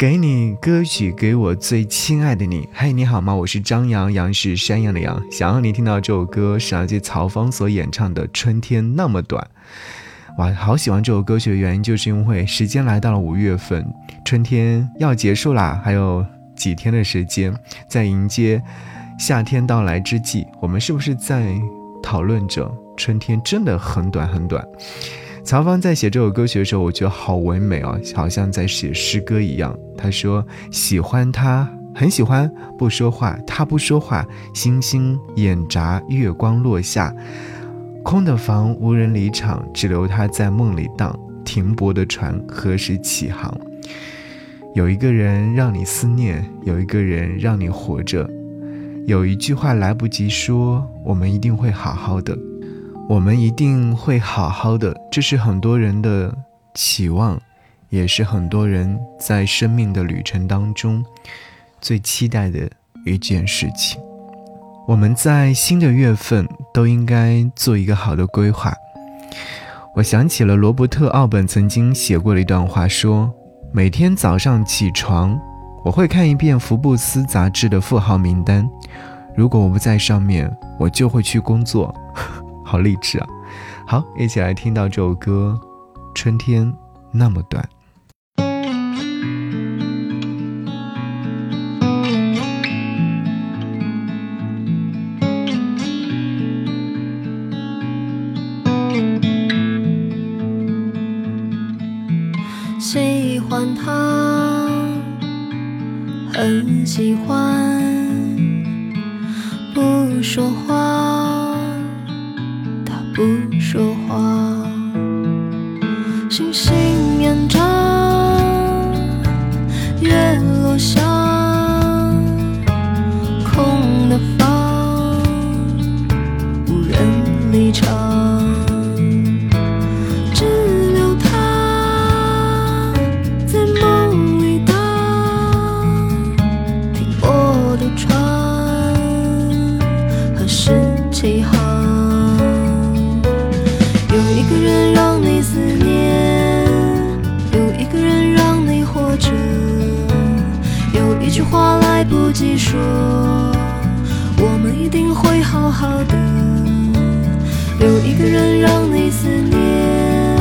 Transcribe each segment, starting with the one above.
给你歌曲，给我最亲爱的你。嘿，你好吗？我是张扬，杨是山羊的羊。想要你听到这首歌，是来自曹芳所演唱的《春天那么短》。哇，好喜欢这首歌曲的原因，就是因为时间来到了五月份，春天要结束啦，还有几天的时间，在迎接夏天到来之际，我们是不是在讨论着春天真的很短很短？曹芳在写这首歌曲的时候，我觉得好唯美哦，好像在写诗歌一样。他说喜欢他，很喜欢，不说话，他不说话。星星眼眨，月光落下，空的房无人离场，只留他在梦里荡。停泊的船何时起航？有一个人让你思念，有一个人让你活着。有一句话来不及说，我们一定会好好的。我们一定会好好的，这是很多人的期望，也是很多人在生命的旅程当中最期待的一件事情。我们在新的月份都应该做一个好的规划。我想起了罗伯特·奥本曾经写过的一段话，说：“每天早上起床，我会看一遍福布斯杂志的富豪名单，如果我不在上面，我就会去工作。”好励志啊！好，一起来听到这首歌《春天那么短》。喜欢他，很喜欢，不说话。不说话，星星说，我们一定会好好的。有一个人让你思念，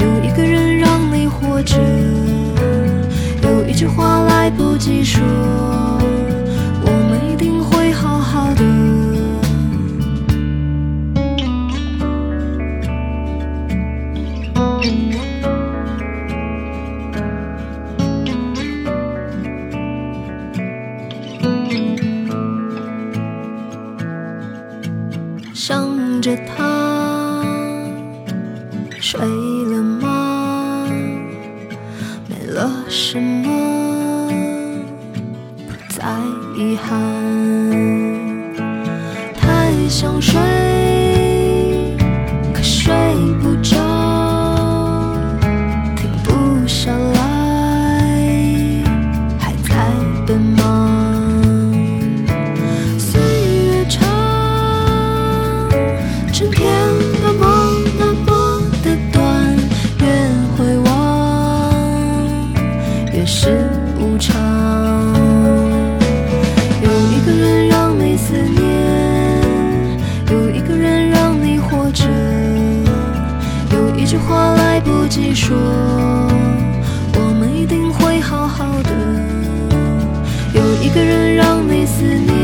有一个人让你活着，有一句话来不及说。着他，睡了吗？没了什么，不再遗憾。太想睡。个人让你思念，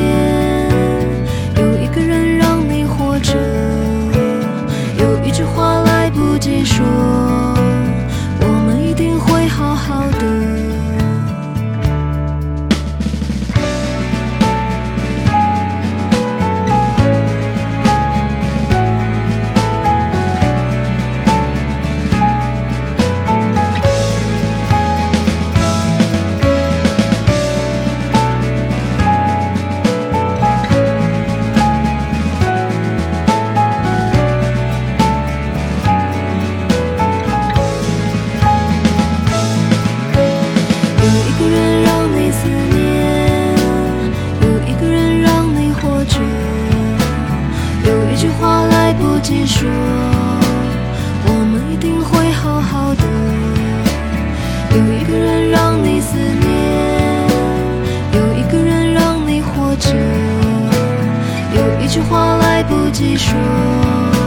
己说我们一定会好好的有一个人让你思念有一个人让你活着有一句话来不及说。